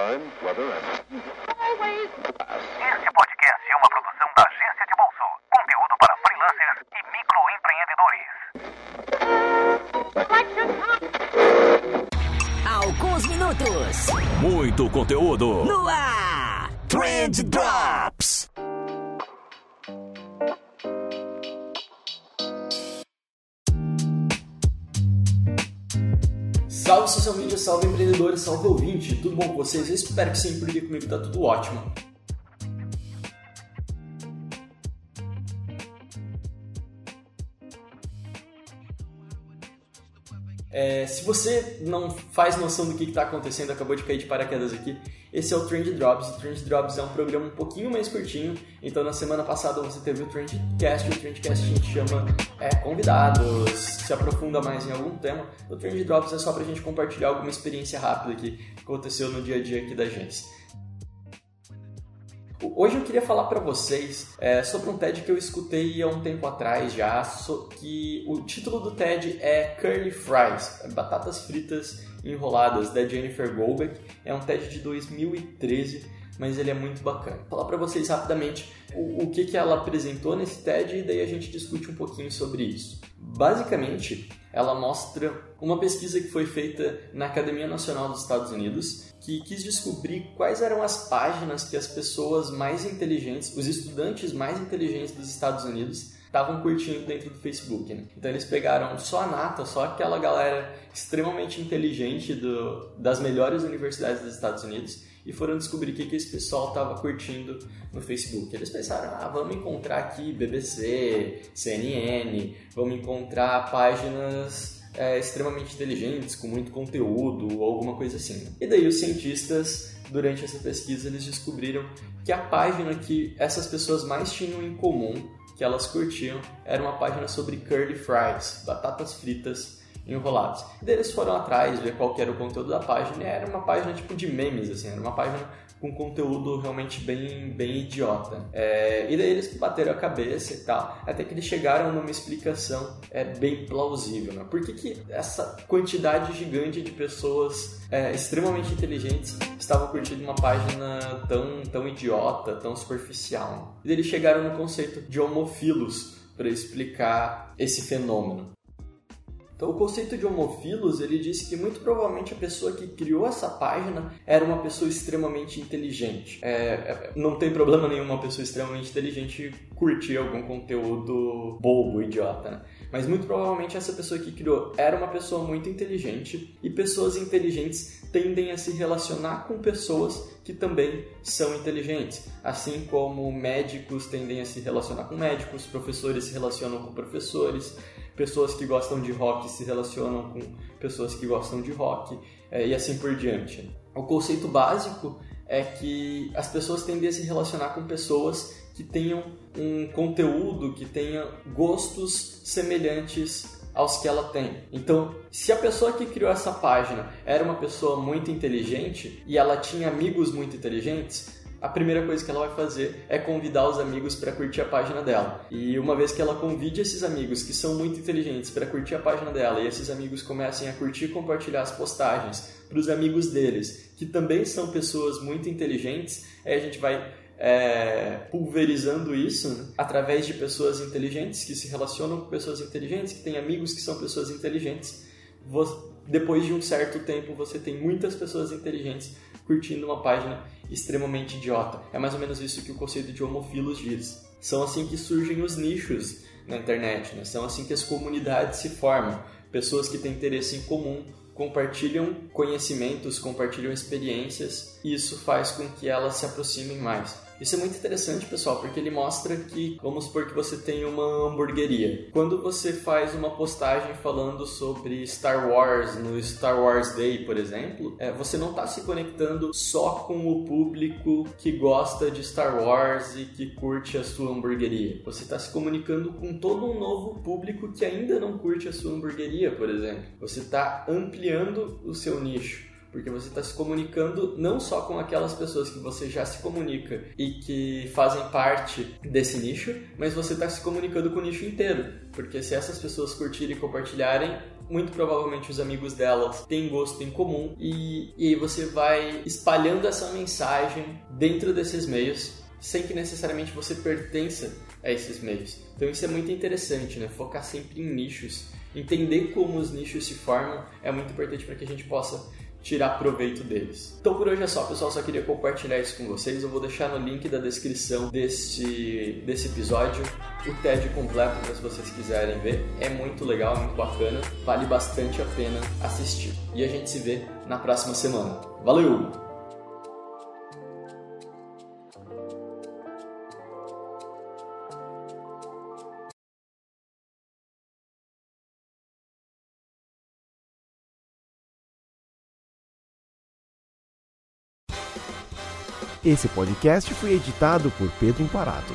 time, weather, and Este podcast é uma produção da Agência de Bolso. Conteúdo para freelancers e microempreendedores. Alguns minutos Muito conteúdo. no ar. Trend Drops. Salve social media, salve empreendedores, salve ouvinte, tudo bom com vocês? Eu espero que sim, porque comigo tá tudo ótimo. É, se você não faz noção do que está acontecendo, acabou de cair de paraquedas aqui, esse é o Trend Drops. O Trend Drops é um programa um pouquinho mais curtinho, então na semana passada você teve o Trendcast, o Trendcast a gente chama é, convidados, se aprofunda mais em algum tema. O Trend Drops é só pra gente compartilhar alguma experiência rápida que aconteceu no dia a dia aqui da agência. Hoje eu queria falar para vocês é, sobre um TED que eu escutei há um tempo atrás já, so, que o título do TED é Curly Fries, batatas fritas enroladas, da Jennifer Goldbeck. É um TED de 2013, mas ele é muito bacana. Vou falar para vocês rapidamente o, o que, que ela apresentou nesse TED e daí a gente discute um pouquinho sobre isso. Basicamente, ela mostra uma pesquisa que foi feita na Academia Nacional dos Estados Unidos que quis descobrir quais eram as páginas que as pessoas mais inteligentes, os estudantes mais inteligentes dos Estados Unidos estavam curtindo dentro do Facebook. Né? Então eles pegaram só a nata, só aquela galera extremamente inteligente do, das melhores universidades dos Estados Unidos e foram descobrir o que, que esse pessoal estava curtindo no Facebook. Eles pensaram, ah, vamos encontrar aqui BBC, CNN, vamos encontrar páginas é, extremamente inteligentes, com muito conteúdo ou alguma coisa assim. E daí os cientistas, durante essa pesquisa, eles descobriram que a página que essas pessoas mais tinham em comum, que elas curtiam, era uma página sobre curly fries, batatas fritas enroladas. E daí eles foram atrás, ver qual era o conteúdo da página, e era uma página tipo de memes, assim, era uma página com conteúdo realmente bem, bem idiota. É, e daí eles bateram a cabeça e tal, até que eles chegaram numa explicação é, bem plausível. Né? Por que, que essa quantidade gigante de pessoas é, extremamente inteligentes estavam curtindo uma página tão, tão idiota, tão superficial? E daí eles chegaram no conceito de homofilos para explicar esse fenômeno. Então, o conceito de homofilos, ele disse que muito provavelmente a pessoa que criou essa página era uma pessoa extremamente inteligente. É, não tem problema nenhum uma pessoa extremamente inteligente curtir algum conteúdo bobo, idiota, né? Mas muito provavelmente essa pessoa que criou era uma pessoa muito inteligente e pessoas inteligentes tendem a se relacionar com pessoas que também são inteligentes. Assim como médicos tendem a se relacionar com médicos, professores se relacionam com professores, pessoas que gostam de rock se relacionam com pessoas que gostam de rock é, e assim por diante. O conceito básico é que as pessoas tendem a se relacionar com pessoas que tenham um conteúdo, que tenham gostos semelhantes aos que ela tem. Então, se a pessoa que criou essa página era uma pessoa muito inteligente e ela tinha amigos muito inteligentes, a primeira coisa que ela vai fazer é convidar os amigos para curtir a página dela. E uma vez que ela convide esses amigos que são muito inteligentes para curtir a página dela e esses amigos comecem a curtir e compartilhar as postagens para os amigos deles, que também são pessoas muito inteligentes, aí a gente vai é, pulverizando isso né, através de pessoas inteligentes que se relacionam com pessoas inteligentes, que têm amigos que são pessoas inteligentes. Depois de um certo tempo, você tem muitas pessoas inteligentes curtindo uma página extremamente idiota. É mais ou menos isso que o conceito de homofilos diz. São assim que surgem os nichos na internet, né? são assim que as comunidades se formam. Pessoas que têm interesse em comum compartilham conhecimentos, compartilham experiências e isso faz com que elas se aproximem mais. Isso é muito interessante, pessoal, porque ele mostra que, vamos supor que você tem uma hamburgueria. Quando você faz uma postagem falando sobre Star Wars no Star Wars Day, por exemplo, é, você não está se conectando só com o público que gosta de Star Wars e que curte a sua hamburgueria. Você está se comunicando com todo um novo público que ainda não curte a sua hamburgueria, por exemplo. Você está ampliando o seu nicho porque você está se comunicando não só com aquelas pessoas que você já se comunica e que fazem parte desse nicho, mas você está se comunicando com o nicho inteiro, porque se essas pessoas curtirem e compartilharem, muito provavelmente os amigos delas têm gosto em comum e, e você vai espalhando essa mensagem dentro desses meios sem que necessariamente você pertença a esses meios. Então isso é muito interessante, né? Focar sempre em nichos, entender como os nichos se formam é muito importante para que a gente possa tirar proveito deles. Então por hoje é só, pessoal, só queria compartilhar isso com vocês. Eu vou deixar no link da descrição desse, desse episódio o TED completo para se vocês quiserem ver. É muito legal, muito bacana, vale bastante a pena assistir. E a gente se vê na próxima semana. Valeu! Esse podcast foi editado por Pedro Imparato.